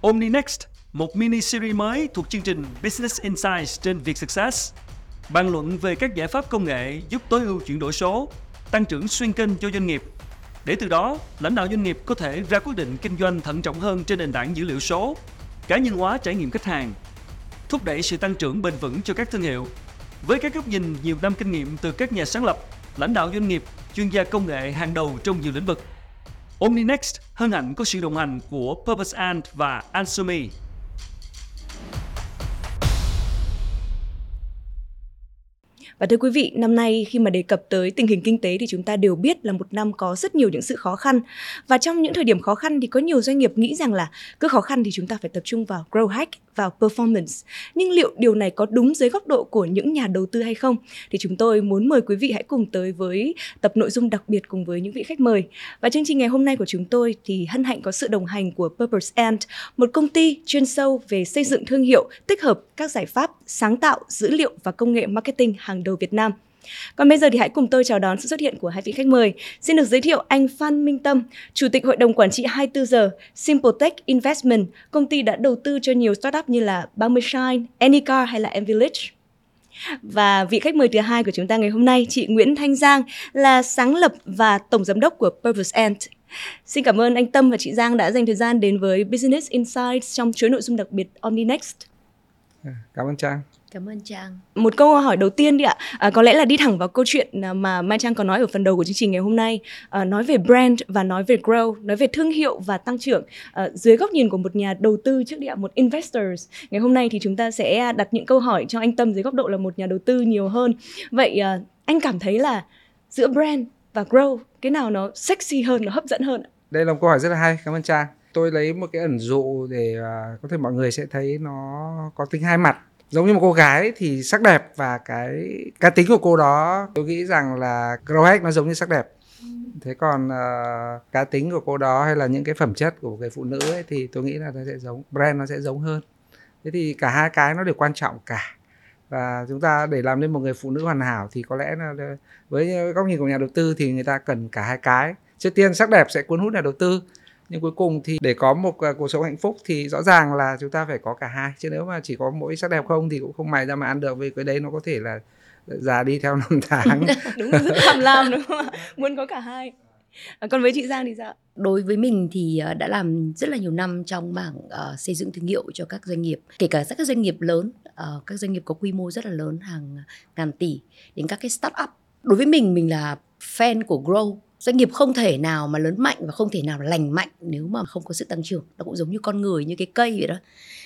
OmniNext, một mini series mới thuộc chương trình Business Insights trên Vietsuccess. Bàn luận về các giải pháp công nghệ giúp tối ưu chuyển đổi số, tăng trưởng xuyên kênh cho doanh nghiệp. Để từ đó, lãnh đạo doanh nghiệp có thể ra quyết định kinh doanh thận trọng hơn trên nền tảng dữ liệu số, cá nhân hóa trải nghiệm khách hàng, thúc đẩy sự tăng trưởng bền vững cho các thương hiệu. Với các góc nhìn nhiều năm kinh nghiệm từ các nhà sáng lập, lãnh đạo doanh nghiệp, chuyên gia công nghệ hàng đầu trong nhiều lĩnh vực. OmniNext hân hạnh có sự đồng hành của Purpose Ant và Ansumi. Và thưa quý vị, năm nay khi mà đề cập tới tình hình kinh tế thì chúng ta đều biết là một năm có rất nhiều những sự khó khăn. Và trong những thời điểm khó khăn thì có nhiều doanh nghiệp nghĩ rằng là cứ khó khăn thì chúng ta phải tập trung vào grow hack, vào performance. Nhưng liệu điều này có đúng dưới góc độ của những nhà đầu tư hay không? Thì chúng tôi muốn mời quý vị hãy cùng tới với tập nội dung đặc biệt cùng với những vị khách mời. Và chương trình ngày hôm nay của chúng tôi thì hân hạnh có sự đồng hành của Purpose Ant, một công ty chuyên sâu về xây dựng thương hiệu, tích hợp các giải pháp sáng tạo, dữ liệu và công nghệ marketing hàng đầu Việt Nam. Còn bây giờ thì hãy cùng tôi chào đón sự xuất hiện của hai vị khách mời. Xin được giới thiệu anh Phan Minh Tâm, Chủ tịch Hội đồng Quản trị 24 giờ Simpletech Investment, công ty đã đầu tư cho nhiều startup như là 30 Shine, Anycar hay là Mvillage. Và vị khách mời thứ hai của chúng ta ngày hôm nay, chị Nguyễn Thanh Giang là sáng lập và tổng giám đốc của Purpose Ant. Xin cảm ơn anh Tâm và chị Giang đã dành thời gian đến với Business Insights trong chuỗi nội dung đặc biệt OmniNext. À, cảm ơn Trang. Cảm ơn Trang. Một câu hỏi đầu tiên đi ạ, à, có lẽ là đi thẳng vào câu chuyện à, mà Mai Trang có nói ở phần đầu của chương trình ngày hôm nay, à, nói về brand và nói về grow, nói về thương hiệu và tăng trưởng à, dưới góc nhìn của một nhà đầu tư trước đi ạ, một investors. Ngày hôm nay thì chúng ta sẽ đặt những câu hỏi cho anh Tâm dưới góc độ là một nhà đầu tư nhiều hơn. Vậy à, anh cảm thấy là giữa brand và grow cái nào nó sexy hơn, nó hấp dẫn hơn? Đây là một câu hỏi rất là hay, cảm ơn Trang. Tôi lấy một cái ẩn dụ để uh, có thể mọi người sẽ thấy nó có tính hai mặt giống như một cô gái thì sắc đẹp và cái cá tính của cô đó tôi nghĩ rằng là Grohack nó giống như sắc đẹp. Thế còn uh, cá tính của cô đó hay là những cái phẩm chất của một người phụ nữ ấy, thì tôi nghĩ là nó sẽ giống brand nó sẽ giống hơn. Thế thì cả hai cái nó đều quan trọng cả. Và chúng ta để làm nên một người phụ nữ hoàn hảo thì có lẽ là với góc nhìn của nhà đầu tư thì người ta cần cả hai cái. Trước tiên sắc đẹp sẽ cuốn hút nhà đầu tư nhưng cuối cùng thì để có một uh, cuộc sống hạnh phúc thì rõ ràng là chúng ta phải có cả hai. Chứ nếu mà chỉ có mỗi sắc đẹp không thì cũng không mày ra mà ăn được vì cái đấy nó có thể là già đi theo năm tháng. Đúng rất tham lam đúng không muốn có cả hai. À, còn với chị Giang thì sao? Đối với mình thì ờ, đã làm rất là nhiều năm trong mảng uh, xây dựng thương hiệu cho các doanh nghiệp kể cả các doanh nghiệp lớn. Uh, các doanh nghiệp có quy mô rất là lớn hàng ngàn tỷ. Đến các cái start up đối với mình mình là fan của grow doanh nghiệp không thể nào mà lớn mạnh và không thể nào lành mạnh nếu mà không có sự tăng trưởng. Nó cũng giống như con người như cái cây vậy đó.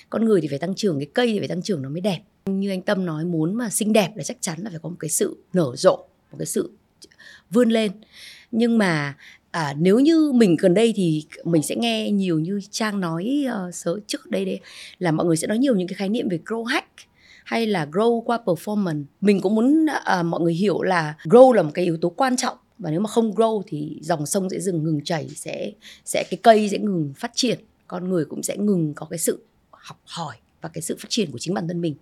Con người thì phải tăng trưởng cái cây thì phải tăng trưởng nó mới đẹp. Như anh tâm nói muốn mà xinh đẹp là chắc chắn là phải có một cái sự nở rộ một cái sự vươn lên. Nhưng mà à, nếu như mình gần đây thì mình sẽ nghe nhiều như trang nói uh, sớ trước đây đấy là mọi người sẽ nói nhiều những cái khái niệm về grow hack hay là grow qua performance. Mình cũng muốn uh, mọi người hiểu là grow là một cái yếu tố quan trọng và nếu mà không grow thì dòng sông sẽ dừng, ngừng chảy, sẽ sẽ, cái cây sẽ ngừng phát triển. Con người cũng sẽ ngừng có cái sự học hỏi và cái sự phát triển của chính bản thân mình.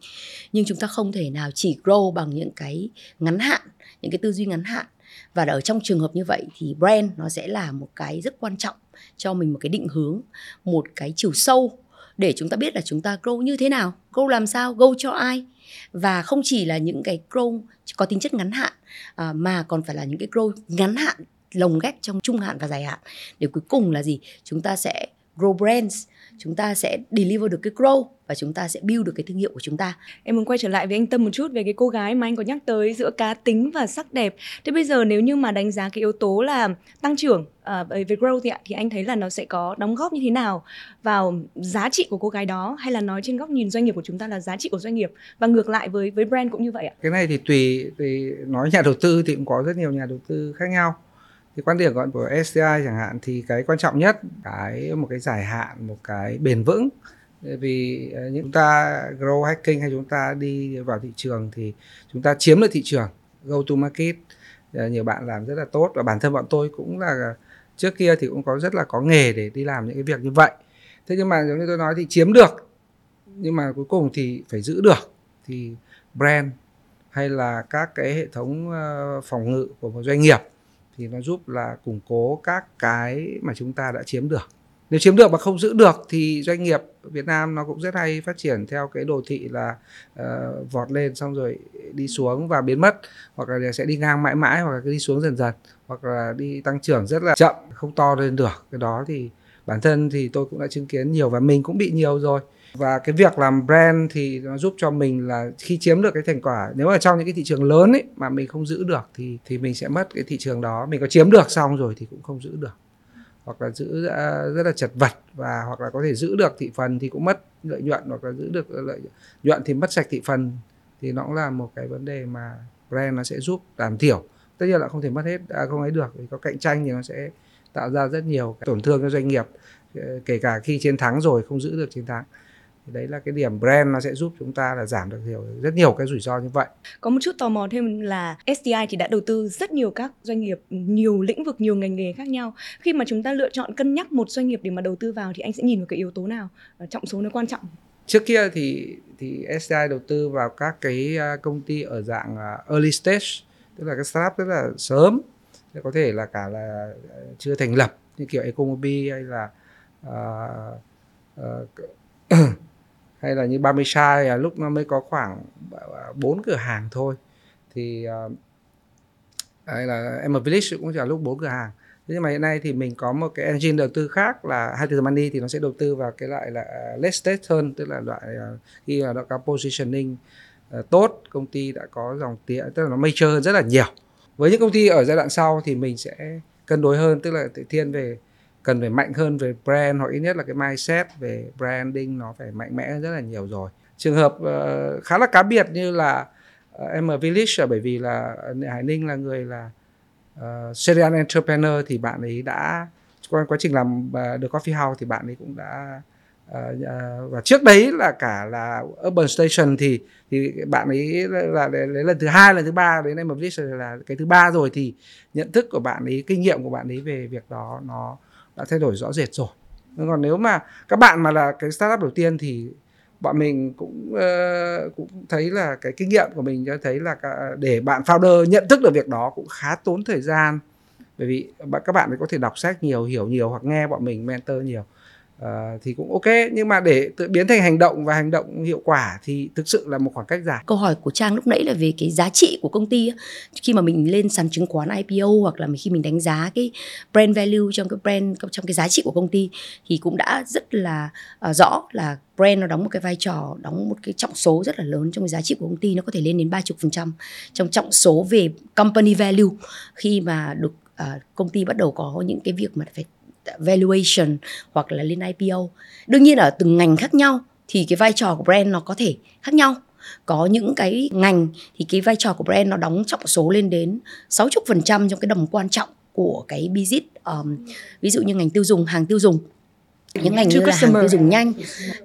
Nhưng chúng ta không thể nào chỉ grow bằng những cái ngắn hạn, những cái tư duy ngắn hạn. Và ở trong trường hợp như vậy thì brand nó sẽ là một cái rất quan trọng cho mình, một cái định hướng, một cái chiều sâu để chúng ta biết là chúng ta grow như thế nào grow làm sao grow cho ai. Và không chỉ là những cái grow có tính chất ngắn hạn à, mà còn phải là những cái grow ngắn hạn lồng ghép trong trung hạn và dài hạn. Để cuối cùng là gì? Chúng ta sẽ grow brands chúng ta sẽ deliver được cái grow và chúng ta sẽ build được cái thương hiệu của chúng ta. Em muốn quay trở lại với anh Tâm một chút về cái cô gái mà anh có nhắc tới giữa cá tính và sắc đẹp. Thế bây giờ nếu như mà đánh giá cái yếu tố là tăng trưởng uh, về growth thì, thì anh thấy là nó sẽ có đóng góp như thế nào vào giá trị của cô gái đó hay là nói trên góc nhìn doanh nghiệp của chúng ta là giá trị của doanh nghiệp và ngược lại với với brand cũng như vậy ạ? Cái này thì tùy tùy nói nhà đầu tư thì cũng có rất nhiều nhà đầu tư khác nhau thì quan điểm gọi của STI chẳng hạn thì cái quan trọng nhất, cái một cái dài hạn, một cái bền vững. Vì ờ, những chúng ta grow hacking hay chúng ta đi vào thị trường thì chúng ta chiếm được thị trường, go to market. Ờ, nhiều bạn làm rất là tốt và bản thân bọn tôi cũng là, trước kia thì cũng có rất là có nghề để đi làm những cái việc như vậy. Thế nhưng mà giống như tôi nói thì chiếm được, nhưng mà cuối cùng thì phải giữ được. Thì brand hay là các cái hệ thống ờ, phòng ngự của một doanh nghiệp thì nó giúp là củng cố các cái mà chúng ta đã chiếm được. Nếu chiếm được mà không giữ được thì doanh nghiệp Việt Nam nó cũng rất hay phát triển theo cái đồ thị là uh, vọt lên xong rồi đi xuống và biến mất hoặc là sẽ đi ngang mãi mãi hoặc là đi xuống dần dần hoặc là đi tăng trưởng rất là chậm không to lên được. Cái đó thì bản thân thì tôi cũng đã chứng kiến nhiều và mình cũng bị nhiều rồi và cái việc làm brand thì nó giúp cho mình là khi chiếm được cái thành quả nếu mà trong những cái thị trường lớn ấy mà mình không giữ được thì thì mình sẽ mất cái thị trường đó. Mình có chiếm được xong rồi thì cũng không giữ được. Hoặc là giữ à, rất là chật vật và hoặc là có thể giữ được thị phần thì cũng mất lợi nhuận hoặc là giữ được lợi nhuận thì mất sạch thị phần thì nó cũng là một cái vấn đề mà brand nó sẽ giúp giảm thiểu. Tất nhiên là không thể mất hết à, không ấy được vì có cạnh tranh thì nó sẽ tạo ra rất nhiều tổn thương cho doanh nghiệp ờ, kể cả khi chiến thắng rồi không giữ được chiến thắng đấy là cái điểm brand nó sẽ giúp chúng ta là giảm được nhiều rất nhiều cái rủi ro như vậy. Có một chút tò mò thêm là STI thì đã đầu tư rất nhiều các doanh nghiệp nhiều lĩnh vực nhiều ngành nghề khác nhau. Khi mà chúng ta lựa chọn cân nhắc một doanh nghiệp để mà đầu tư vào thì anh sẽ nhìn vào cái yếu tố nào? Trọng số nó quan trọng. Trước kia thì thì STI đầu tư vào các cái à, công ty ở dạng à, early stage tức là cái startup rất là sớm có thể là cả là à, chưa thành lập như kiểu Ecomobi hay là uh, uh, hay là như 30 sai là lúc nó mới có khoảng bốn cửa hàng thôi. Thì uh, hay là Emma Village cũng chỉ là lúc bốn cửa hàng. Thế nhưng mà hiện nay thì mình có một cái engine đầu tư khác là hai từ money thì nó sẽ đầu tư vào cái loại là ờ, less state hơn tức là loại khi mà nó có positioning uh, tốt. Công ty đã có dòng tiền tức là nó mature hơn rất là nhiều. Với những công ty ở giai đoạn sau thì mình sẽ cân đối hơn tức là thiên về cần phải mạnh hơn về brand hoặc ít nhất là cái mindset về branding nó phải mạnh mẽ rất là nhiều rồi. Trường hợp uh, khá là cá biệt như là uh, em ở Village bởi vì là Hải Ninh là người là uh, serial entrepreneur thì bạn ấy đã qua quá trình làm uh, Coffee House thì bạn ấy cũng đã uh, uh, và trước đấy là cả là Urban Station thì thì bạn ấy là đấy lần thứ hai lần thứ ba đến em ở Village là cái thứ ba rồi thì nhận thức của bạn ấy kinh nghiệm của bạn ấy về việc đó nó đã thay đổi rõ rệt rồi. Còn nếu mà các bạn mà là cái startup đầu tiên thì bọn mình cũng uh, cũng thấy là cái kinh nghiệm của mình cho thấy là để bạn founder nhận thức được việc đó cũng khá tốn thời gian. Bởi vì các bạn có thể đọc sách nhiều hiểu nhiều hoặc nghe bọn mình mentor nhiều. Ờ, thì cũng ok. Nhưng mà để tự biến thành hành động và hành động hiệu quả thì thực sự là một khoảng cách dài. Câu hỏi của trang lúc nãy là về cái giá trị của công ty khi mà mình lên sàn chứng khoán IPO hoặc là khi mình đánh giá cái brand value trong cái brand trong cái giá trị của công ty thì cũng đã rất là uh, rõ là brand nó đóng một cái vai trò đóng một cái trọng số rất là lớn trong cái giá trị của công ty nó có thể lên đến 30% trong trọng số về company value khi mà được uh, công ty bắt đầu có những cái việc mà phải valuation hoặc là lên IPO. Đương nhiên ở từng ngành khác nhau thì cái vai trò của brand nó có thể khác nhau. Có những cái ngành thì cái vai trò của brand nó đóng trọng số lên đến 60% trong cái đầm quan trọng của cái business um, ví dụ như ngành tiêu dùng hàng tiêu dùng những ngành như là hàng tiêu dùng nhanh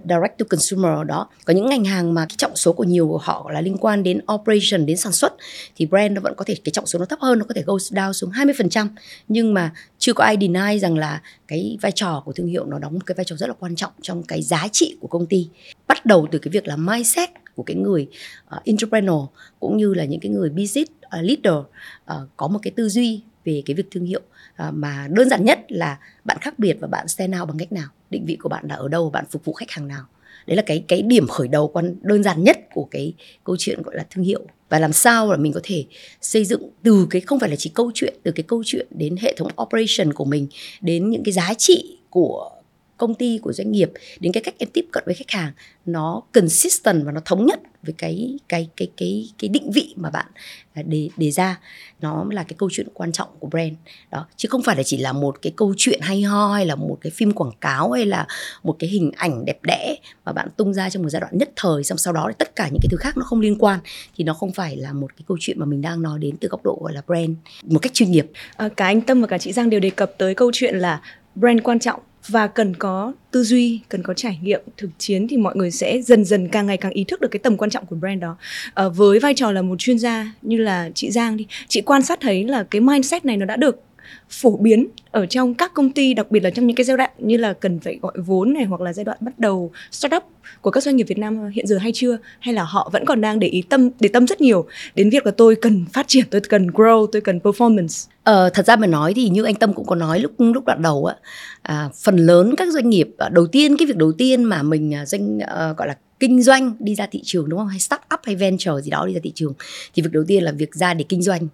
direct to consumer đó. Có những ngành hàng mà cái trọng số của nhiều của họ là liên quan đến operation đến sản xuất thì brand nó vẫn có thể cái trọng số nó thấp hơn nó có thể go down xuống 20% nhưng mà chưa có ai deny rằng là cái vai trò của thương hiệu nó đóng một cái vai trò rất là quan trọng trong cái giá trị của công ty. Bắt đầu từ cái việc là mindset của cái người uh, entrepreneur cũng như là những cái người business uh, leader uh, có một cái tư duy về cái việc thương hiệu uh, mà đơn giản nhất là bạn khác biệt và bạn stand out bằng cách nào định vị của bạn là ở đâu, bạn phục vụ khách hàng nào. Đấy là cái cái điểm khởi đầu quan, đơn giản nhất của cái câu chuyện gọi là thương hiệu. Và làm sao là mình có thể xây dựng từ cái, không phải là chỉ câu chuyện, từ cái câu chuyện đến hệ thống operation của mình, đến những cái giá trị của công ty của doanh nghiệp đến cái cách em tiếp cận với khách hàng nó consistent và nó thống nhất với cái cái cái cái cái định vị mà bạn à, đề đề ra. Nó là cái câu chuyện quan trọng của brand. Đó chứ không phải là chỉ là một cái câu chuyện hay ho hay là một cái phim quảng cáo hay là một cái hình ảnh đẹp đẽ mà bạn tung ra trong một giai đoạn nhất thời xong sau đó tất cả những cái thứ khác nó không liên quan. Thì nó không phải là một cái câu chuyện mà mình đang nói đến từ góc độ gọi là brand một cách chuyên nghiệp. À, cả anh Tâm và cả chị Giang đều đề cập tới câu chuyện là brand quan trọng và cần có tư duy cần có trải nghiệm thực chiến thì mọi người sẽ dần dần càng ngày càng ý thức được cái tầm quan trọng của brand đó. À, với vai trò là một chuyên gia như là chị Giang đi chị quan sát thấy là cái mindset này nó đã được phổ biến ở trong các công ty đặc biệt là trong những cái giai đoạn như là cần phải gọi vốn này hoặc là giai đoạn bắt đầu startup của các doanh nghiệp Việt Nam hiện giờ hay chưa hay là họ vẫn còn đang để ý tâm để tâm rất nhiều đến việc là tôi cần phát triển tôi cần grow tôi cần performance. Ờ, thật ra mà nói thì như anh Tâm cũng có nói lúc lúc đoạn đầu á, à, phần lớn các doanh nghiệp à, đầu tiên cái việc đầu tiên mà mình à, doanh uh, gọi là kinh doanh đi ra thị trường đúng không? Hay start up hay venture gì đó đi ra thị trường. Thì việc đầu tiên là việc ra để kinh doanh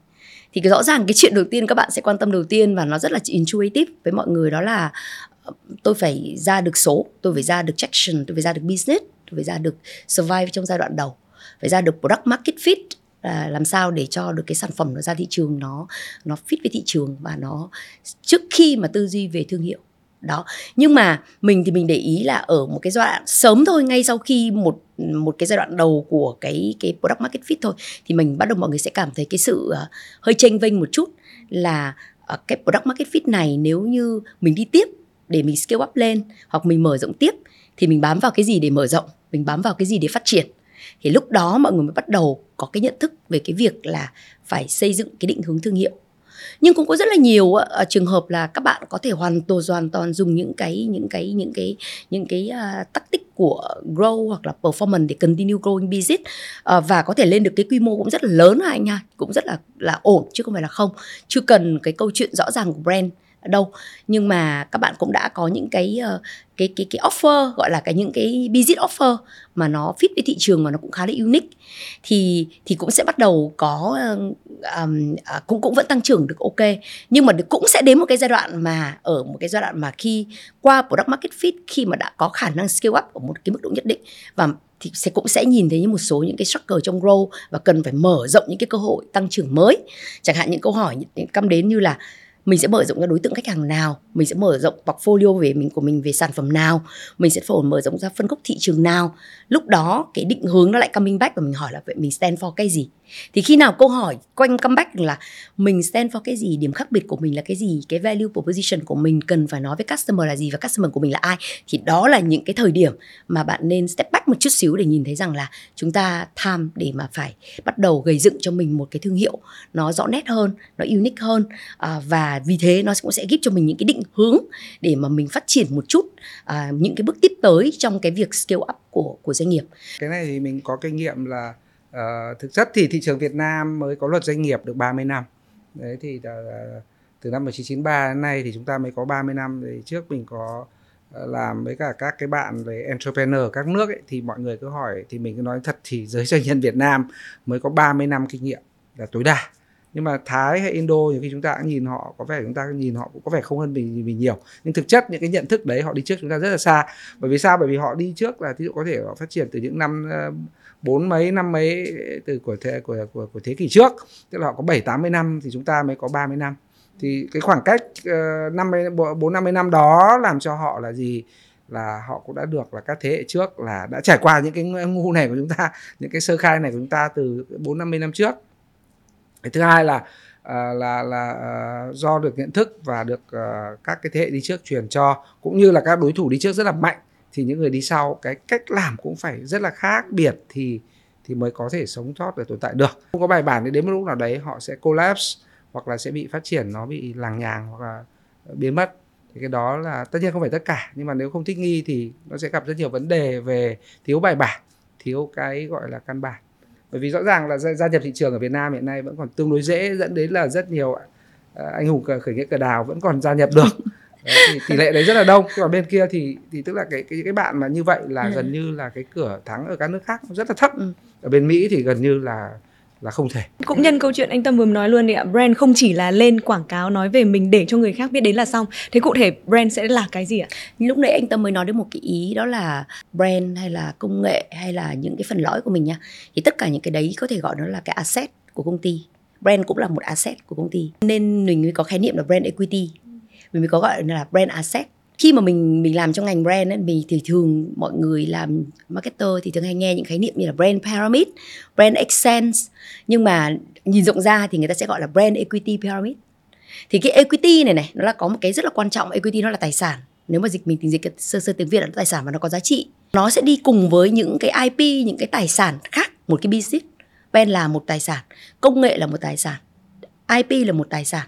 thì cái rõ ràng cái chuyện đầu tiên các bạn sẽ quan tâm đầu tiên và nó rất là intuitive với mọi người đó là ờ, tôi phải ra được số, tôi phải ra được traction, tôi phải ra được business, tôi phải ra được survive trong giai đoạn đầu, phải ra được product market fit là làm sao để cho được cái sản phẩm nó ra thị trường nó nó fit với thị trường và nó, trước khi mà tư duy về thương hiệu đó. Nhưng mà mình thì mình để ý là ở một cái giai đoạn sớm thôi ngay sau khi một một cái giai đoạn đầu của cái cái product market fit thôi thì mình bắt đầu mọi người sẽ cảm thấy cái sự uh, hơi chênh vênh một chút là uh, cái product market fit này nếu như mình đi tiếp để mình scale up lên hoặc mình mở rộng tiếp thì mình bám vào cái gì để mở rộng mình bám vào cái gì để phát triển. Thì lúc đó mọi người mới bắt đầu có cái nhận thức về cái việc là phải xây dựng cái định hướng thương hiệu nhưng cũng có rất là nhiều uh, trường hợp là các bạn có thể hoàn toàn hoàn toàn dùng những cái những cái những cái những cái à, uh, tactic của grow hoặc là performance để continue growing business. Uh, và có thể lên được cái quy mô cũng rất là lớn hả anh nha? Cũng rất là là ổn chứ không phải là không. Chưa cần cái câu chuyện rõ ràng của brand đâu. Nhưng mà các bạn cũng đã có những cái ờ, cái cái cái offer gọi là cái những cái business offer mà nó fit với thị trường mà nó cũng khá là unique. Thì thì cũng sẽ bắt đầu có um, cũng cũng vẫn tăng trưởng được ok. Nhưng mà cũng sẽ đến một cái giai đoạn mà ở một cái giai đoạn mà khi qua product market fit khi mà đã có khả năng scale up ở một cái mức độ nhất định. Và thì sẽ cũng sẽ nhìn thấy một số những cái struggle trong grow và cần phải mở rộng những cái cơ hội tăng trưởng mới. Chẳng hạn những câu hỏi những căm đến như là mình sẽ mở rộng ra đối tượng khách hàng nào? Mình sẽ mở rộng portfolio về mình, của mình về sản phẩm nào? Mình sẽ phổ, mở rộng ra phân khúc thị trường nào? Lúc đó cái định hướng nó lại coming back và mình hỏi là vậy mình stand for cái gì? Thì khi nào câu hỏi quanh comeback là mình stand for cái gì điểm khác biệt của mình là cái gì cái value proposition của mình cần phải nói với customer là gì và customer của mình là ai thì đó là những cái thời điểm mà bạn nên step back một chút xíu để nhìn thấy rằng là chúng ta tham để mà phải bắt đầu gây dựng cho mình một cái thương hiệu nó rõ nét hơn nó unique hơn à, và vì thế nó cũng sẽ giúp cho mình những cái định hướng để mà mình phát triển một chút à, những cái bước tiếp tới trong cái việc scale up của của doanh nghiệp. Cái này thì mình có kinh nghiệm là uh, thực chất thì thị trường Việt Nam mới có luật doanh nghiệp được 30 năm. Đấy thì uh, từ năm 1993 đến nay thì chúng ta mới có 30 năm. Thì trước mình có ờ, làm với cả các cái bạn về entrepreneur các nước ấy, thì mọi người cứ hỏi thì mình cứ nói thật thì giới doanh nhân Việt Nam mới có 30 năm kinh nghiệm là tối đa. Nhưng mà Thái hay Indo nhiều khi chúng ta cũng nhìn họ có vẻ chúng ta nhìn họ cũng có vẻ không hơn mình mình nhiều. Nhưng thực chất những cái nhận thức đấy họ đi trước chúng ta rất là xa. Bởi vì sao? Bởi vì họ đi trước là ví dụ có thể họ phát triển từ những năm bốn mấy năm mấy từ của thế của của, của thế kỷ trước. Tức là họ có bảy tám mươi năm thì chúng ta mới có 30 năm. Thì cái khoảng cách ờ, năm mươi bốn năm mươi năm đó làm cho họ là gì? Là họ cũng đã được là các thế hệ trước là đã trải qua những cái ngu này của chúng ta những cái sơ khai này của chúng ta từ bốn năm mươi năm trước. Cái thứ hai là à, là là ờ, do được nhận thức và được các cái thế hệ đi trước truyền cho cũng như là các đối thủ đi trước rất là mạnh thì những người đi sau, cái cách làm cũng phải rất là khác biệt thì thì mới có thể sống sót để tồn tại được. Không có bài bản thì đến một lúc nào đấy họ sẽ collapse hoặc là sẽ bị phát triển, nó bị làng nhàng hoặc là biến mất. Thì cái đó là tất nhiên không phải tất cả, nhưng mà nếu không thích nghi thì nó sẽ gặp rất nhiều vấn đề về thiếu bài bản, thiếu cái gọi là căn bản. Bởi vì rõ ràng là gia nhập thị trường ở Việt Nam hiện nay vẫn còn tương đối dễ, dẫn đến là rất nhiều à, anh hùng khởi nghĩa cờ đào vẫn còn gia nhập được đấy, thì tỷ lệ đấy rất là đông còn bên kia thì thì tức là cái cái cái bạn mà như vậy là ừ. gần như là cái cửa thắng ở các nước khác rất là thấp ừ. ở bên Mỹ thì gần như là là không thể. Cũng nhân câu chuyện anh Tâm vừa nói luôn đi ạ, brand không chỉ là lên quảng cáo nói về mình để cho người khác biết đến là xong. Thế cụ thể brand sẽ là cái gì ạ? Lúc nãy anh Tâm mới nói đến một cái ý đó là brand hay là công nghệ hay là những cái phần lõi của mình nha. Thì tất cả những cái đấy có thể gọi nó là cái asset của công ty. Brand cũng là một asset của công ty. Nên mình mới có khái niệm là brand equity. Mình mới có gọi là brand asset khi mà mình mình làm trong ngành brand ấy, mình thì thường mọi người làm marketer thì thường hay nghe những khái niệm như là brand pyramid, brand essence nhưng mà nhìn rộng ra thì người ta sẽ gọi là brand equity pyramid. Thì cái equity này này nó là có một cái rất là quan trọng, equity nó là tài sản. Nếu mà dịch mình tình dịch sơ sơ tiếng Việt là tài sản và nó có giá trị. Nó sẽ đi cùng với những cái IP, những cái tài sản khác, một cái business. Brand là một tài sản, công nghệ là một tài sản, IP là một tài sản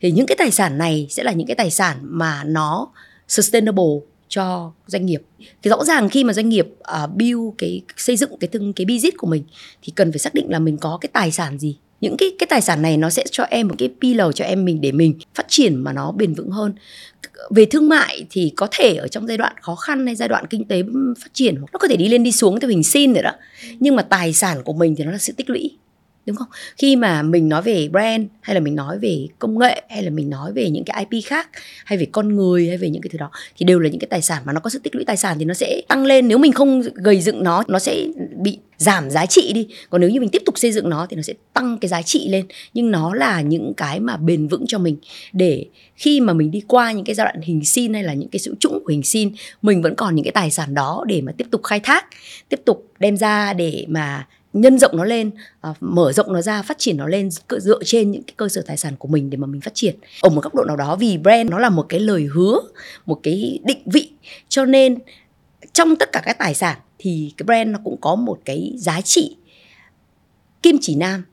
thì những cái tài sản này sẽ là những cái tài sản mà nó sustainable cho doanh nghiệp. Thì rõ ràng khi mà doanh nghiệp uh, build cái xây dựng cái thương cái business của mình thì cần phải xác định là mình có cái tài sản gì. Những cái cái tài sản này nó sẽ cho em một cái pillar cho em mình để mình phát triển mà nó bền vững hơn. Về thương mại thì có thể ở trong giai đoạn khó khăn hay giai đoạn kinh tế phát triển nó có thể đi lên đi xuống theo hình sin rồi đó. Nhưng mà tài sản của mình thì nó là sự tích lũy đúng không? Khi mà mình nói về brand, hay là mình nói về công nghệ, hay là mình nói về những cái ip khác, hay về con người, hay về những cái thứ đó, thì đều là những cái tài sản mà nó có sự tích lũy tài sản thì nó sẽ tăng lên. Nếu mình không gầy dựng nó nó sẽ bị giảm giá trị đi. Còn nếu như mình tiếp tục xây dựng nó thì nó sẽ tăng cái giá trị lên. Nhưng nó là những cái mà bền vững cho mình. Để khi mà mình đi qua những cái giai đoạn hình sin hay là những cái sự trũng của hình sin mình vẫn còn những cái tài sản đó để mà tiếp tục khai thác, tiếp tục đem ra để mà nhân rộng nó lên à, mở rộng nó ra phát triển nó lên dựa trên những cái cơ sở tài sản của mình để mà mình phát triển. Ở một góc độ nào đó vì brand nó là một cái lời hứa một cái định vị cho nên trong tất cả các tài sản thì cái brand nó cũng có một cái giá trị kim chỉ nam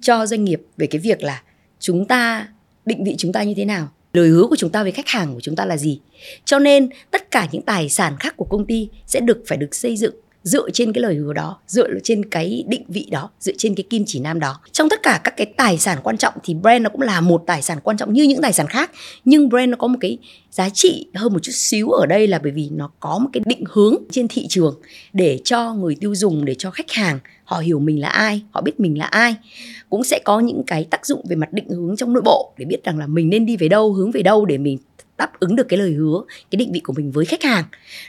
cho doanh nghiệp về cái việc là chúng ta định vị chúng ta như thế nào lời hứa của chúng ta với khách hàng của chúng ta là gì. Cho nên tất cả những tài sản khác của công ty sẽ được phải được xây dựng dựa trên cái lời hứa đó, dựa trên cái định vị đó, dựa trên cái kim chỉ nam đó. Trong tất cả các cái tài sản quan trọng thì brand nó cũng là một tài sản quan trọng như những tài sản khác, nhưng brand nó có một cái giá trị hơn một chút xíu ở đây là bởi vì nó có một cái định hướng trên thị trường để cho người tiêu dùng, để cho khách hàng họ hiểu mình là ai, họ biết mình là ai. Cũng sẽ có những cái tác dụng về mặt định hướng trong nội bộ để biết rằng là mình nên đi về đâu, hướng về đâu để mình đáp ứng được cái lời hứa cái định vị của mình với khách hàng.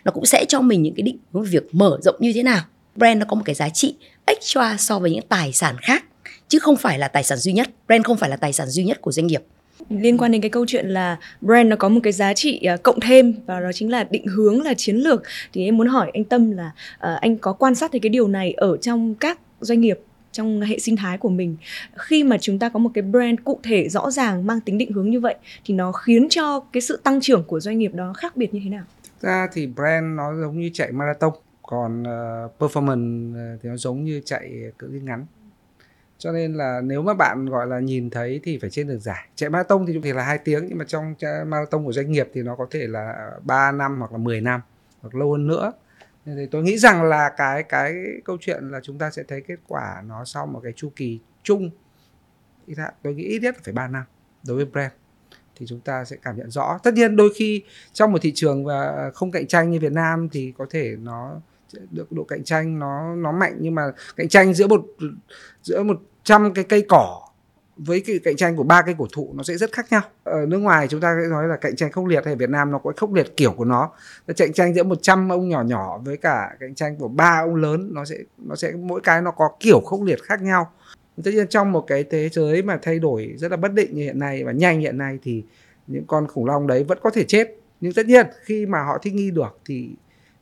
Nó cũng sẽ cho mình những cái định hướng việc mở rộng như thế nào. Brand nó có một cái giá trị extra so với những tài sản khác chứ không phải là tài sản duy nhất. Brand không phải là tài sản duy nhất của doanh nghiệp. Liên quan đến cái câu chuyện là brand nó có một cái giá trị uh, cộng thêm và đó chính là định hướng là chiến lược thì em muốn hỏi anh Tâm là uh, anh có quan sát thấy cái điều này ở trong các doanh nghiệp? Trong hệ sinh thái của mình. Khi mà chúng ta có một cái brand cụ thể rõ ràng mang tính định hướng như vậy thì nó khiến cho cái sự tăng trưởng của doanh nghiệp đó khác biệt như thế nào? Thực ra thì brand nó giống như chạy marathon còn uh, performance ờ, thì nó giống như chạy cự ly ngắn. Cho nên là nếu mà bạn gọi là nhìn thấy thì phải trên đường dài. Chạy marathon thì thì là hai tiếng nhưng mà trong marathon của doanh nghiệp thì nó có thể là 3 năm hoặc là 10 năm hoặc lâu hơn nữa thì tôi nghĩ rằng là cái cái câu chuyện là chúng ta sẽ thấy kết quả nó sau một cái chu kỳ chung ít hạn tôi nghĩ ít nhất phải 3 năm đối với brand, thì chúng ta sẽ cảm nhận rõ. Tất nhiên đôi khi trong một thị trường và không cạnh tranh như Việt Nam thì có thể nó được độ cạnh tranh nó nó mạnh, nhưng mà cạnh tranh giữa một giữa một trăm cái cây cỏ với cái cạnh tranh của ba cây cổ thụ nó sẽ rất khác nhau. Ở nước ngoài chúng ta sẽ nói là cạnh tranh khốc liệt hay Việt Nam nó có khốc liệt kiểu của nó. Nó cạnh tranh giữa 100 ông nhỏ nhỏ với cả cạnh tranh của ba ông lớn, nó sẽ nó sẽ, mỗi cái nó có kiểu khốc liệt khác nhau. Tất nhiên trong một cái thế giới mà thay đổi rất là bất định như hiện nay và nhanh hiện nay thì những con khủng long đấy vẫn có thể chết. Nhưng tất nhiên khi mà họ thích nghi được thì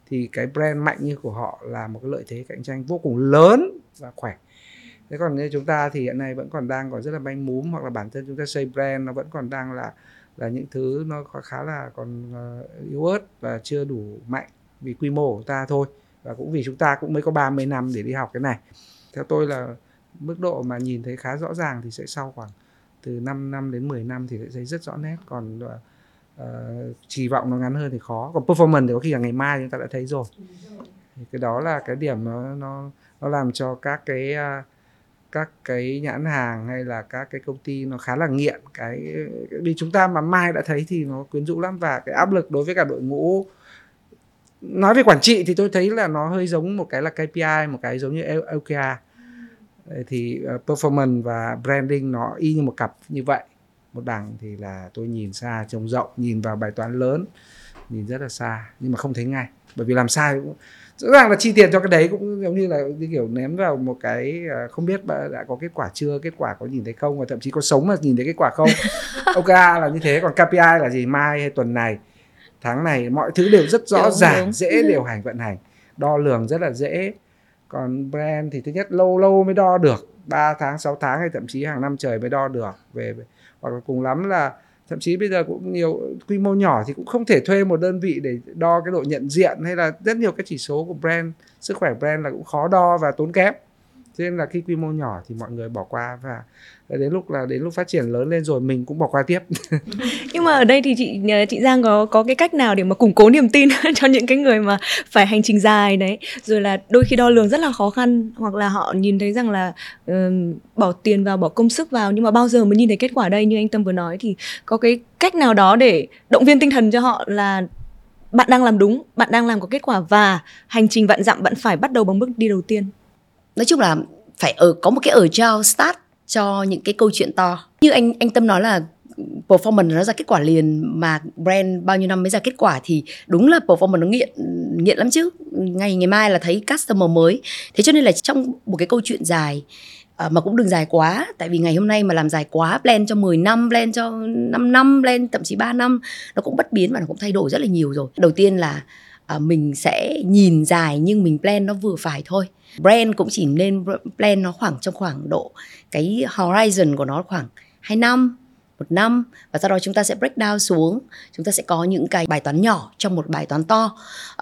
thì cái brand mạnh như của họ là một cái lợi thế cạnh tranh vô cùng lớn và khỏe thế còn như chúng ta thì hiện nay vẫn còn đang còn rất là manh múm hoặc là bản thân chúng ta xây brand nó vẫn còn đang là là những thứ nó khá là còn ờ, yếu ớt và chưa đủ mạnh vì quy mô của ta thôi. Và cũng vì chúng ta cũng mới có 30 năm để đi học cái này. Theo tôi là mức độ mà nhìn thấy khá rõ ràng thì sẽ sau khoảng từ 5 năm đến 10 năm thì sẽ thấy rất rõ nét. Còn uh, kỳ vọng nó ngắn hơn thì khó. Còn performance thì có khi là ngày mai chúng ta đã thấy rồi. Thì cái đó là cái điểm nó nó nó làm cho các cái uh, các cái nhãn hàng hay là các cái công ty nó khá là nghiện, cái vì chúng ta mà mai đã thấy thì nó quyến rũ lắm. Và cái áp lực đối với cả đội ngũ, nói về quản trị thì tôi thấy là nó hơi giống một cái là KPI một cái giống như OKR thì ờ, performance và branding nó y như một cặp như vậy. Một đằng thì là tôi nhìn xa trông rộng, nhìn vào bài toán lớn, nhìn rất là xa, nhưng mà không thấy ngay bởi vì làm sai cũng rõ ràng là chi tiền cho cái đấy cũng giống như là như kiểu ném vào một cái à, không biết đã có kết quả chưa kết quả có nhìn thấy không và thậm chí có sống mà nhìn thấy kết quả không. Ok là như thế còn KPI là gì? Mai hay tuần này tháng này mọi thứ đều rất rõ đúng, ràng đúng. dễ điều hành vận hành. Đo lường rất là dễ. Còn brand thì thứ nhất lâu lâu mới đo được 3 tháng 6 tháng hay thậm chí hàng năm trời mới đo được về. Hoặc là cùng lắm là thậm chí bây giờ cũng nhiều quy mô nhỏ thì cũng không thể thuê một đơn vị để đo cái độ nhận diện, hay là rất nhiều cái chỉ số của brand, sức khỏe brand là cũng khó đo và tốn kém thế nên là khi quy mô nhỏ thì mọi người bỏ qua và đến lúc là đến lúc phát triển lớn lên rồi mình cũng bỏ qua tiếp. Nhưng mà ở đây thì chị ờ, chị Giang có có cái cách nào để mà củng cố niềm tin cho những cái người mà phải hành trình dài đấy? Rồi là đôi khi đo lường rất là khó khăn hoặc là họ nhìn thấy rằng là uh, bỏ tiền vào bỏ công sức vào nhưng mà bao giờ mới nhìn thấy kết quả đây? Như anh Tâm vừa nói thì có cái cách nào đó để động viên tinh thần cho họ là bạn đang làm đúng bạn đang làm có kết quả và hành trình vạn dặm bạn phải bắt đầu bằng bước đi đầu tiên? Nói chung là phải ở có một cái ở cho start cho những cái câu chuyện to. Như anh anh tâm nói là performance nó ra kết quả liền mà brand bao nhiêu năm mới ra kết quả thì đúng là performance nó nghiện nghiện lắm chứ. Ngày ngày mai là thấy customer mới. Thế cho nên là trong một cái câu chuyện dài À, mà cũng đừng dài quá tại vì ngày hôm nay mà làm dài quá plan cho 10 năm plan cho 5 năm plan thậm chí 3 năm nó cũng bất biến và nó cũng thay đổi rất là nhiều rồi. Đầu tiên là à, mình sẽ nhìn dài nhưng mình plan nó vừa phải thôi brand cũng chỉ nên plan nó khoảng trong khoảng độ cái horizon của nó khoảng 2 năm một năm. Và sau đó chúng ta sẽ break down xuống. Chúng ta sẽ có những cái bài toán nhỏ trong một bài toán to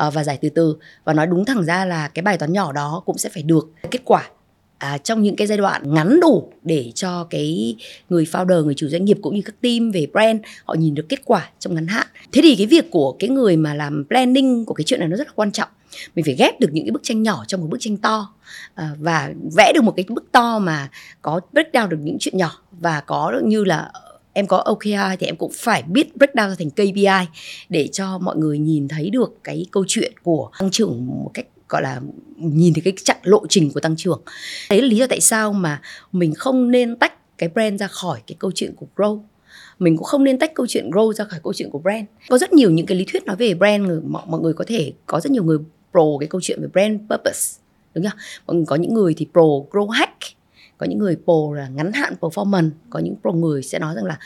uh, và giải từ từ. Và nói đúng thẳng ra là cái bài toán nhỏ đó cũng sẽ phải được kết quả à, trong những cái giai đoạn ngắn đủ để cho cái người founder người chủ doanh nghiệp cũng như các team về brand họ nhìn được kết quả trong ngắn hạn. Thế thì cái việc của cái người mà làm planning của cái chuyện này nó rất là quan trọng mình phải ghép được những cái bức tranh nhỏ trong một bức tranh to à, và vẽ được một cái bức to mà có break down được những chuyện nhỏ. Và có như là ờ, em có OKR thì em cũng phải biết break down ra thành KPI để cho mọi người nhìn thấy được cái câu chuyện của tăng trưởng một cách gọi là nhìn thấy cái chặng lộ trình của tăng trưởng. Đấy là lý do tại sao mà mình không nên tách cái brand ra khỏi cái câu chuyện của grow. Mình cũng không nên tách câu chuyện grow ra khỏi câu chuyện của brand. Có rất nhiều những cái lý thuyết nói về brand mọi, mọi người có thể có rất nhiều người pro cái câu chuyện về brand purpose đúng không? Mọi người có những người thì pro grow hack có những người pro là ngắn hạn performance có những pro người sẽ nói rằng là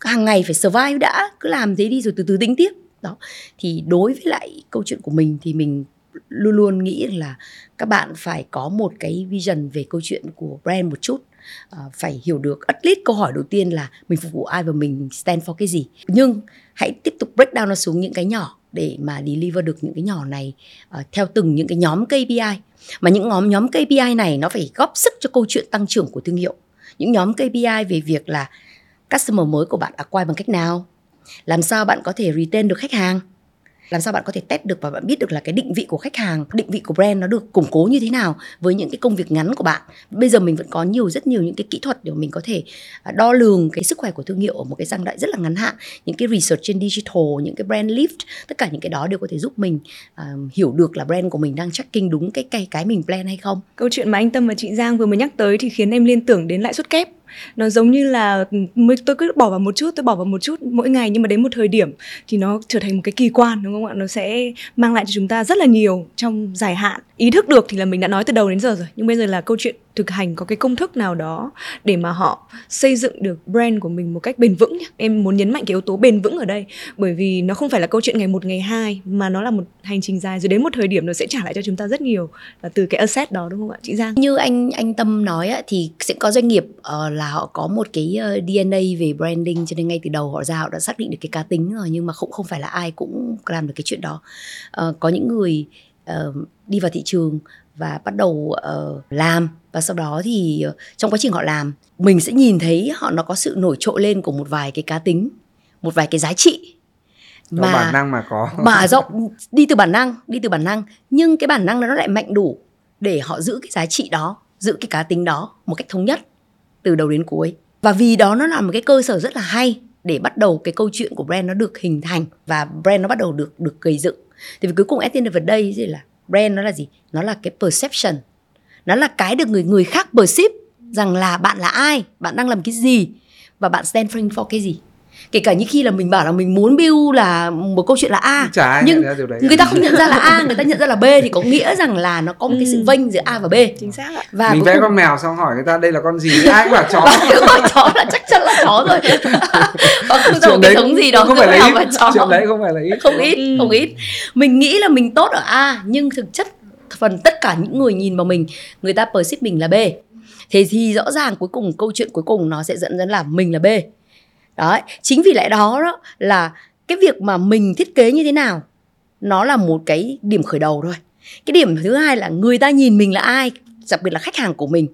hàng ngày phải survive đã cứ làm thế đi rồi từ từ tính tiếp. Đó thì đối với lại câu chuyện của mình thì mình luôn luôn nghĩ là các bạn phải có một cái vision về câu chuyện của brand một chút. À, phải hiểu được at least câu hỏi đầu tiên là mình phục vụ ai và mình stand for cái gì. Nhưng hãy tiếp tục break down nó xuống những cái nhỏ để mà deliver được những cái nhỏ này uh, theo từng những cái nhóm KPI mà những nhóm nhóm KPI này nó phải góp sức cho câu chuyện tăng trưởng của thương hiệu. Những nhóm KPI về việc là customer mới của bạn acquire bằng cách nào? Làm sao bạn có thể retain được khách hàng? Làm sao bạn có thể test được và bạn biết được là cái định vị của khách hàng định vị của brand nó được củng cố như thế nào với những cái công việc ngắn của bạn? Bây giờ mình vẫn có nhiều rất nhiều những cái kỹ thuật để mình có thể à, đo lường cái sức khỏe của thương hiệu ở một cái giai đoạn rất là ngắn hạn. Những cái research trên digital những cái brand lift tất cả những cái đó đều có thể giúp mình uh, hiểu được là brand của mình đang tracking đúng cái cái cái mình plan hay không. Câu chuyện mà anh Tâm và chị Giang vừa mới nhắc tới thì khiến em liên tưởng đến lãi suất kép nó giống như là ừ, tôi cứ bỏ vào một chút, tôi bỏ vào một chút mỗi ngày, nhưng mà đến một thời điểm thì nó trở thành một cái kỳ quan, đúng không ạ? Nó sẽ mang lại cho chúng ta rất là nhiều trong dài hạn. Ý thức được thì là mình đã nói từ đầu đến giờ rồi, nhưng bây giờ là câu chuyện thực hành có cái công thức nào đó để mà họ xây dựng được brand của mình một cách bền vững nhé. em muốn nhấn mạnh cái yếu tố bền vững ở đây bởi vì nó không phải là câu chuyện ngày một ngày hai mà nó là một hành trình dài rồi đến một thời điểm nó sẽ trả lại cho chúng ta rất nhiều là từ cái asset đó đúng không ạ chị Giang như anh anh Tâm nói á, thì sẽ có doanh nghiệp uh, là họ có một cái ờ, uh, DNA về branding cho nên ngay từ đầu họ ra họ đã xác định được cái cá tính rồi nhưng mà cũng không phải là ai cũng làm được cái chuyện đó uh, có những người uh, đi vào thị trường và bắt đầu uh, làm. Và sau đó thì uh, trong quá trình họ làm mình sẽ nhìn thấy họ nó có sự nổi trội lên của một vài cái cá tính một vài cái giá trị mà bản năng mà có. mà rộng đi từ bản năng đi từ bản năng. Nhưng cái bản năng nó lại mạnh đủ để họ giữ cái giá trị đó giữ cái cá tính đó một cách thống nhất từ đầu đến cuối. Và vì đó nó là một cái cơ sở rất là hay để bắt đầu cái câu chuyện của brand nó được hình thành và brand nó bắt đầu được được gây dựng. Thì cuối cùng at the end of the day là brand nó là gì? Nó là cái perception. Nó là cái được người người khác perceive rằng là bạn là ai, bạn đang làm cái gì và bạn stand for cái gì kể cả như khi là mình bảo là mình muốn build là một câu chuyện là a Chả nhưng người ta không nhận ra là a người ta nhận ra là b thì có nghĩa rằng là nó có một cái sự ừ. vênh giữa a và b. Chính xác ạ. Và mình vẽ cùng... con mèo xong hỏi người ta đây là con gì? Ai cũng bảo chó. Gọi chó là chắc chắn là chó rồi. Và không ra một cái giống gì đó không phải là ít. chó. chuyện đấy không phải là ít. Không ít không ít. Mình nghĩ là mình tốt ở a nhưng thực chất phần tất cả những người nhìn vào mình người ta perceive mình là b. Thế thì rõ ràng cuối cùng câu chuyện cuối cùng nó sẽ dẫn đến là mình là b đấy, chính vì lẽ đó đó là cái việc mà mình thiết kế như thế nào, nó là một cái điểm khởi đầu thôi. Cái điểm thứ hai là người ta nhìn mình là ai, đặc biệt là khách hàng của mình,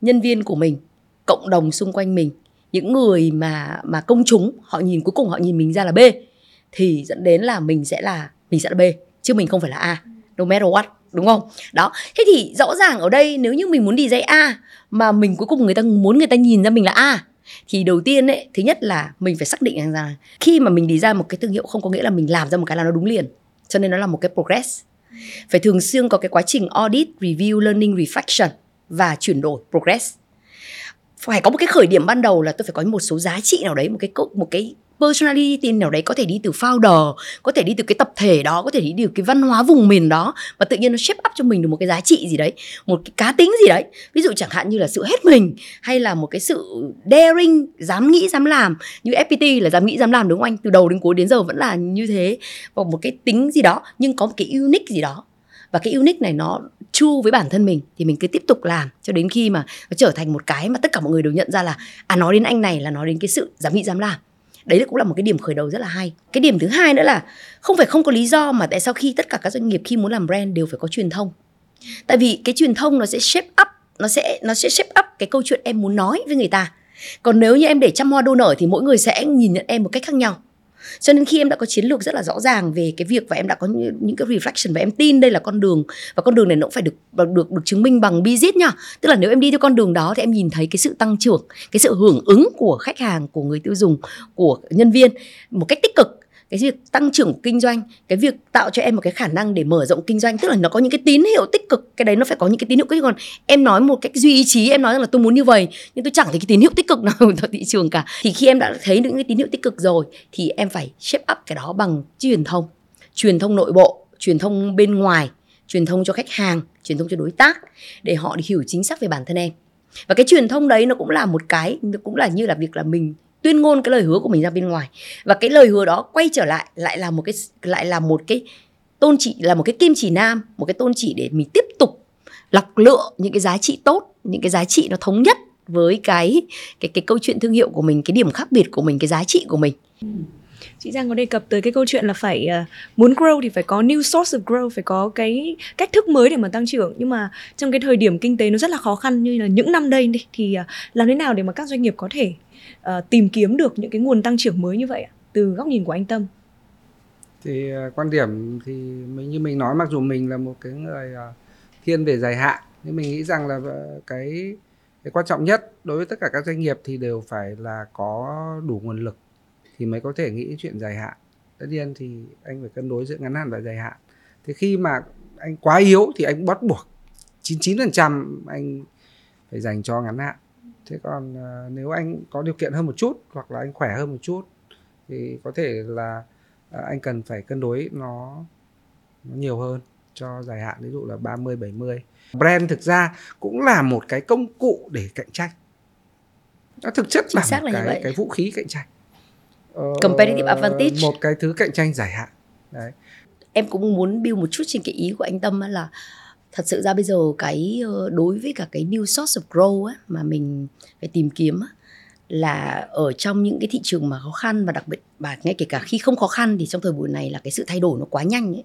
nhân viên của mình, cộng đồng xung quanh mình, những người mà mà công chúng, họ nhìn, cuối cùng họ nhìn mình ra là b, thì dẫn đến là mình sẽ là, mình sẽ là b, chứ mình không phải là a, no matter what, đúng không? Đó, thế thì rõ ràng ở đây nếu như mình muốn đi dạy a mà mình cuối cùng người ta muốn người ta nhìn ra mình là a thì đầu tiên ấy, thứ nhất là mình phải xác định rằng là khi mà mình đi ra một cái thương hiệu không có nghĩa là mình làm ra một cái là nó đúng liền. Cho nên nó là một cái progress. Phải thường xuyên có cái quá trình audit, review, learning, reflection và chuyển đổi, progress. Phải có một cái khởi điểm ban đầu là tôi phải có một số giá trị nào đấy, một cái một cái personality nào đấy có thể đi từ founder, có thể đi từ cái tập thể đó, có thể đi từ cái văn hóa vùng miền đó và tự nhiên nó shape up cho mình được một cái giá trị gì đấy, một cái cá tính gì đấy. Ví dụ chẳng hạn như là sự hết mình hay là một cái sự daring, dám nghĩ, dám làm. Như fpt là dám nghĩ, dám làm đúng không anh? Từ đầu đến cuối đến giờ vẫn là như thế. Và một cái tính gì đó, nhưng có một cái unique gì đó. Và cái unique này nó chu với bản thân mình thì mình cứ tiếp tục làm cho đến khi mà nó trở thành một cái mà tất cả mọi người đều nhận ra là à nói đến anh này là nói đến cái sự dám nghĩ, dám làm đấy cũng là một cái điểm khởi đầu rất là hay. Cái điểm thứ hai nữa là không phải không có lý do mà tại sao khi tất cả các doanh nghiệp khi muốn làm brand đều phải có truyền thông. Tại vì cái truyền thông nó sẽ shape up, nó sẽ nó sẽ shape up cái câu chuyện em muốn nói với người ta. Còn nếu như em để trăm hoa đô nở thì mỗi người sẽ nhìn nhận em một cách khác nhau cho nên khi em đã có chiến lược rất là rõ ràng về cái việc và em đã có những, những cái reflection và em tin đây là con đường và con đường này nó cũng phải được được được chứng minh bằng business nha. Tức là nếu em đi theo con đường đó thì em nhìn thấy cái sự tăng trưởng cái sự hưởng ứng của khách hàng của người tiêu dùng của nhân viên một cách tích cực cái việc tăng trưởng kinh doanh, cái việc tạo cho em một cái khả năng để mở rộng kinh doanh, tức là nó có những cái tín hiệu tích cực, cái đấy nó phải có những cái tín hiệu tích cực. Còn em nói một cách duy ý chí, em nói rằng là tôi muốn như vậy, nhưng tôi chẳng thấy cái tín hiệu tích cực nào ở thị trường cả. Thì khi em đã thấy những cái tín hiệu tích cực rồi, thì em phải shape up cái đó bằng truyền thông. Truyền thông nội bộ, truyền thông bên ngoài, truyền thông cho khách hàng, truyền thông cho đối tác, để họ hiểu chính xác về bản thân em. Và cái truyền thông đấy nó cũng là một cái cũng là như là việc là mình tuyên ngôn cái lời hứa của mình ra bên ngoài. Và cái lời hứa đó quay trở lại lại là một cái lại là một cái tôn trị là một cái kim chỉ nam một cái tôn chỉ để mình tiếp tục lọc lựa những cái giá trị tốt những cái giá trị nó thống nhất với cái cái cái câu chuyện thương hiệu của mình cái điểm khác biệt của mình cái giá trị của mình. Chị Giang có đề cập tới cái câu chuyện là phải uh, muốn grow thì phải có new source of growth phải có cái cách thức mới để mà tăng trưởng. Nhưng mà trong cái thời điểm kinh tế nó rất là khó khăn như là những năm đây đi thì uh, làm thế nào để mà các doanh nghiệp có thể uh, tìm kiếm được những cái nguồn tăng trưởng mới như vậy từ góc nhìn của anh Tâm? Thì uh, quan điểm thì mình như mình nói mặc dù mình là một cái người uh, thiên về dài hạn nhưng mình nghĩ rằng là cái cái quan trọng nhất đối với tất cả các doanh nghiệp thì đều phải là có đủ nguồn lực thì mới có thể nghĩ chuyện dài hạn. Tất nhiên thì anh phải cân đối giữa ngắn hạn và dài hạn. Thì khi mà anh quá yếu thì anh bắt buộc 99% anh phải dành cho ngắn hạn thế còn uh, nếu anh có điều kiện hơn một chút hoặc là anh khỏe hơn một chút thì có thể là uh, anh cần phải cân đối nó, nó nhiều hơn cho dài hạn ví dụ là 30 70. Brand thực ra cũng là một cái công cụ để cạnh tranh. Nó thực chất Chính là một cái cái vũ khí cạnh tranh. Ờ, Competitive advantage. Một cái thứ cạnh tranh dài hạn. Đấy. Em cũng muốn build một chút trên cái ý của anh Tâm là thật sự ra bây giờ cái ờ, đối với cả cái new source of growth á, mà mình phải tìm kiếm á, là ở trong những cái thị trường mà khó khăn và đặc biệt và ngay kể cả khi không khó khăn thì trong thời buổi này là cái sự thay đổi nó quá nhanh ấy.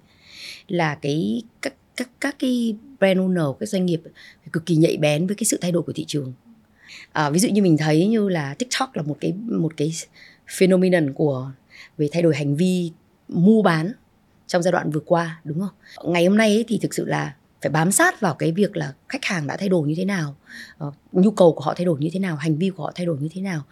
Là cái các các các cái brand owner các doanh nghiệp phải cực kỳ nhạy bén với cái sự thay đổi của thị trường. À, ví dụ như mình thấy như là tiktok là một cái một cái phenomenon của về thay đổi hành vi mua bán trong giai đoạn vừa qua đúng không? Ngày hôm nay ấy, thì thực sự là phải bám sát vào cái việc là khách hàng đã thay đổi như thế nào uh, nhu cầu của họ thay đổi như thế nào hành vi của họ thay đổi như thế nào.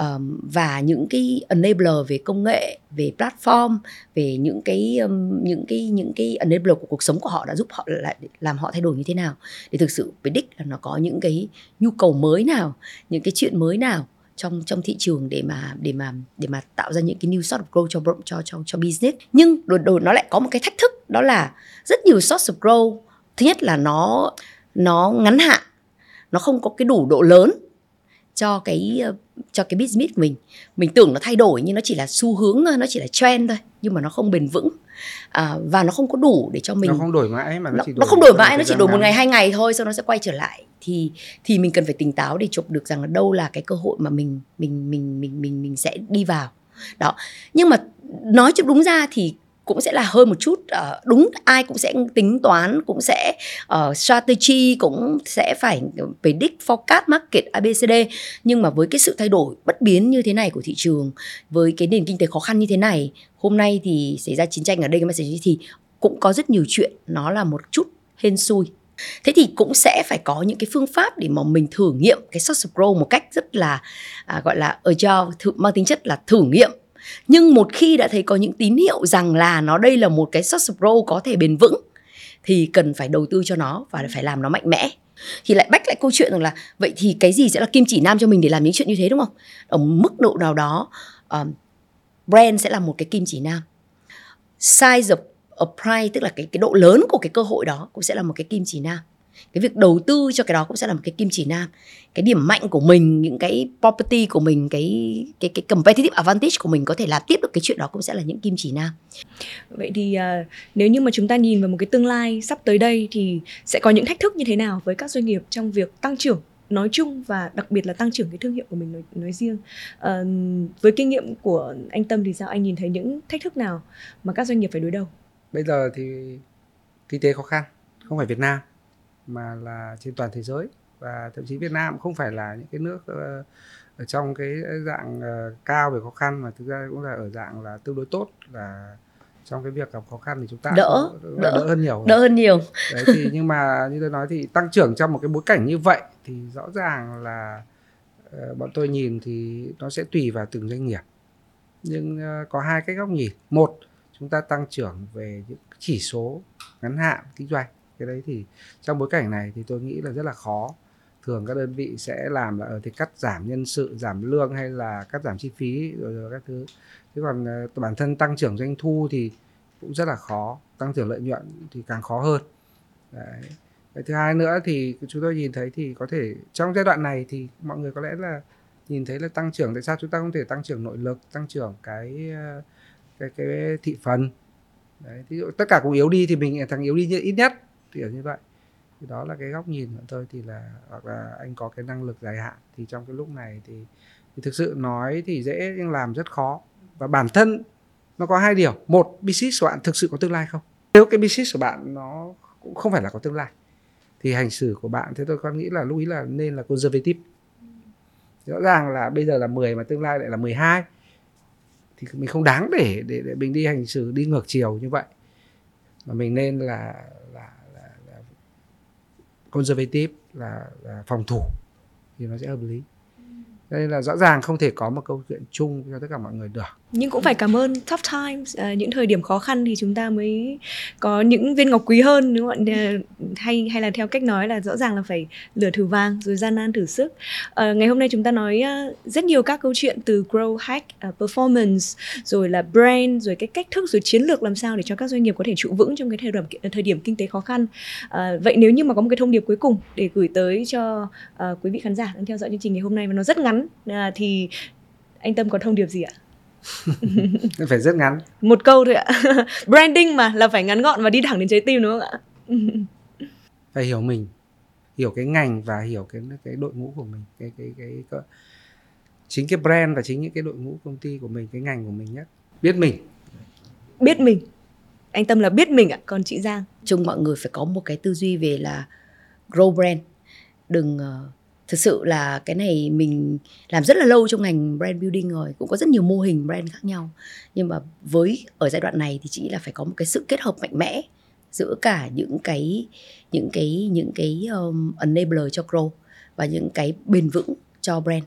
Uh, và những cái enabler về công nghệ về platform về những cái um, những cái những cái enabler của cuộc sống của họ đã giúp họ lại làm họ thay đổi như thế nào. Để thực sự predict là nó có những cái nhu cầu mới nào những cái chuyện mới nào trong trong thị trường để mà để mà để mà tạo ra những cái new source of growth cho cho cho cho business. Nhưng đồ, đồ nó lại có một cái thách thức đó là rất nhiều source of growth thứ nhất là nó nó ngắn hạn nó không có cái đủ độ lớn cho cái cho cái business của mình. Mình tưởng nó thay đổi nhưng nó chỉ là xu hướng thôi nó chỉ là trend thôi nhưng mà nó không bền vững. À, và nó không có đủ để cho mình nó không đổi mãi mà nó, nó chỉ đổi nó không đổi mãi nó chỉ đổi một ngày hai ngày thôi sau nó sẽ quay trở lại. Thì thì mình cần phải tỉnh táo để chụp được rằng là đâu là cái cơ hội mà mình mình mình mình mình mình sẽ đi vào. Đó. Nhưng mà nói cho đúng ra thì cũng sẽ là hơi một chút uh, đúng ai cũng sẽ tính toán cũng sẽ uh, strategy cũng sẽ phải predict forecast market abcd nhưng mà với cái sự thay đổi bất biến như thế này của thị trường với cái nền kinh tế khó khăn như thế này hôm nay thì xảy ra chiến tranh ở đây thì cũng có rất nhiều chuyện nó là một chút hên xui. Thế thì cũng sẽ phải có những cái phương pháp để mà mình thử nghiệm cái source of growth một cách rất là à, gọi là ở cho mang tính chất là thử nghiệm nhưng một khi đã thấy có những tín hiệu rằng là nó đây là một cái source có thể bền vững thì cần phải đầu tư cho nó và phải làm nó mạnh mẽ. Thì lại bách lại câu chuyện rằng là vậy thì cái gì sẽ là kim chỉ nam cho mình để làm những chuyện như thế đúng không? Ở mức độ nào đó um, brand sẽ là một cái kim chỉ nam. Size of a price tức là cái cái độ lớn của cái cơ hội đó cũng sẽ là một cái kim chỉ nam cái việc đầu tư cho cái đó cũng sẽ là một cái kim chỉ nam. Cái điểm mạnh của mình những cái property của mình cái cái cái competitive advantage của mình có thể làm tiếp được cái chuyện đó cũng sẽ là những kim chỉ nam. Vậy thì uh, nếu như mà chúng ta nhìn vào một cái tương lai sắp tới đây thì sẽ có những thách thức như thế nào với các doanh nghiệp trong việc tăng trưởng nói chung và đặc biệt là tăng trưởng cái thương hiệu của mình nói, nói riêng? À, với kinh nghiệm của anh Tâm thì sao? Anh nhìn thấy những thách thức nào mà các doanh nghiệp phải đối đầu? Bây giờ thì kinh tế khó khăn không phải Việt Nam mà là trên toàn thế giới. Và thậm chí Việt Nam không phải là những cái nước uh, ở trong cái dạng uh, cao về khó khăn mà thực ra cũng là ở dạng là tương đối tốt là trong cái việc gặp khó khăn thì chúng ta đỡ cũng, đỡ, đỡ hơn nhiều. Đỡ hơn nhiều. Đấy thì nhưng mà như tôi nói thì tăng trưởng trong một cái bối cảnh như vậy thì rõ ràng là uh, bọn tôi nhìn thì nó sẽ tùy vào từng doanh nghiệp. Nhưng có hai cái góc nhìn. Một chúng ta tăng trưởng về những chỉ số ngắn hạn kinh doanh cái đấy thì trong bối cảnh này thì tôi nghĩ là rất là khó. Thường các đơn vị sẽ làm là ở thì cắt giảm nhân sự giảm lương hay là cắt giảm chi phí rồi, rồi các thứ. Chứ còn ờ, bản thân tăng trưởng doanh thu thì cũng rất là khó tăng trưởng lợi nhuận thì càng khó hơn. Đấy. Cái thứ hai nữa thì chúng tôi nhìn thấy thì có thể trong giai đoạn này thì mọi người có lẽ là nhìn thấy là tăng trưởng tại sao chúng ta không thể tăng trưởng nội lực tăng trưởng cái ờ, cái cái thị phần? Đấy thí dụ tất cả cùng yếu đi thì mình thằng yếu đi ít nhất kiểu như vậy. Thì đó là cái góc nhìn của tôi thì là hoặc là anh có cái năng lực dài hạn thì trong cái lúc này thì, thì thực sự nói thì dễ nhưng làm rất khó. Và bản thân nó có hai điều. Một business của bạn thực sự có tương lai không? Nếu cái business của bạn nó cũng không phải là có tương lai thì hành xử của bạn thế tôi con nghĩ là lúc ý là nên là conservative. Rõ ràng là bây giờ là 10 mà tương lai lại là 12 thì mình không đáng để để, để mình đi hành xử đi ngược chiều như vậy. Mà mình nên là conservative là, là phòng thủ thì nó sẽ hợp lý. Đây là rõ ràng không thể có một câu chuyện chung cho tất cả mọi người được nhưng cũng phải cảm ơn tough times à, những thời điểm khó khăn thì chúng ta mới có những viên ngọc quý hơn đúng không ạ? Hay hay là theo cách nói là rõ ràng là phải lửa thử vàng rồi gian nan thử sức. À, ngày hôm nay chúng ta nói à, rất nhiều các câu chuyện từ grow hack uh, performance rồi là brand rồi cái cách thức rồi chiến lược làm sao để cho các doanh nghiệp có thể trụ vững trong cái thời điểm thời điểm kinh tế khó khăn. À, vậy nếu như mà có một cái thông điệp cuối cùng để gửi tới cho uh, quý vị khán giả đang theo dõi chương trình ngày hôm nay và nó rất ngắn uh, thì anh tâm có thông điệp gì ạ? Phải rất ngắn. Một câu thôi ạ. Branding mà là phải ngắn gọn và đi thẳng đến trái tim đúng không ạ? Phải hiểu mình hiểu cái ngành và hiểu cái cái đội ngũ của mình cái cái cái, cái chính cái brand và chính những cái đội ngũ công ty của mình cái ngành của mình nhất. Biết mình. Biết mình. Anh tâm là biết mình ạ còn chị giang? Chung mọi người phải có một cái tư duy về là grow brand. Đừng uh, thực sự là cái này mình làm rất là lâu trong ngành brand building rồi cũng có rất nhiều mô hình brand khác nhau. Nhưng mà với ở giai đoạn này thì chỉ là phải có một cái sự kết hợp mạnh mẽ giữa cả những cái những cái những cái um, enabler cho grow và những cái bền vững cho brand.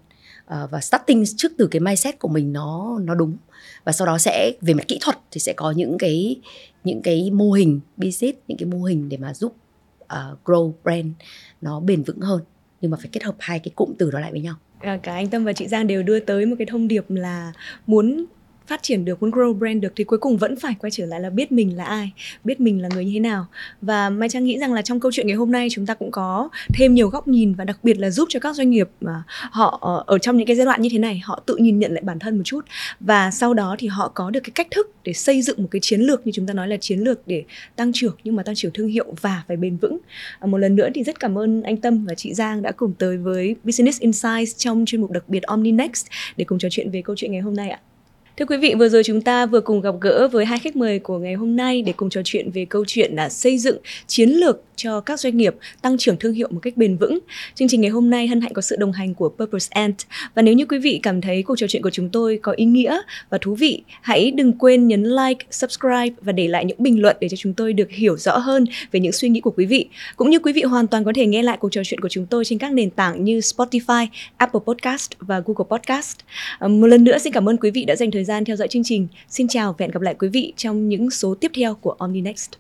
Uh, và starting trước từ cái mindset của mình nó nó đúng. Và sau đó sẽ về mặt kỹ thuật thì sẽ có những cái những cái mô hình business những cái mô hình để mà giúp uh, grow brand nó bền vững hơn nhưng mà phải kết hợp hai cái cụm từ đó lại với nhau. À, cả anh Tâm và chị Giang đều đưa tới một cái thông điệp là muốn phát triển được, muốn grow brand được thì cuối cùng vẫn phải quay trở lại là biết mình là ai, biết mình là người như thế nào. Và mai trang nghĩ rằng là trong câu chuyện ngày hôm nay chúng ta cũng có thêm nhiều góc nhìn và đặc biệt là giúp cho các doanh nghiệp mà họ ờ, ở trong những cái giai đoạn như thế này, họ tự nhìn nhận lại bản thân một chút. Và sau đó thì họ có được cái cách thức để xây dựng một cái chiến lược, như chúng ta nói là chiến lược để tăng trưởng, nhưng mà tăng trưởng thương hiệu và phải bền vững. À, một lần nữa thì rất cảm ơn anh Tâm và chị Giang đã cùng tới với Business Insights trong chuyên mục đặc biệt Omni Next để cùng trò chuyện về câu chuyện ngày hôm nay ạ. Thưa quý vị, vừa rồi chúng ta vừa cùng gặp gỡ với hai khách mời của ngày hôm nay để cùng trò chuyện về câu chuyện là xây dựng chiến lược cho các doanh nghiệp tăng trưởng thương hiệu một cách bền vững. Chương trình ngày hôm nay hân hạnh có sự đồng hành của Purpose Ant. Và nếu như quý vị cảm thấy cuộc trò chuyện của chúng tôi có ý nghĩa và thú vị, hãy đừng quên nhấn like, subscribe và để lại những bình luận để cho chúng tôi được hiểu rõ hơn về những suy nghĩ của quý vị. Cũng như quý vị hoàn toàn có thể nghe lại cuộc trò chuyện của chúng tôi trên các nền tảng như Spotify, Apple Podcast và Google Podcast. À, một lần nữa xin cảm ơn quý vị đã dành thời gian theo dõi chương trình. Xin chào và hẹn gặp lại quý vị trong những số tiếp theo của Omni Next.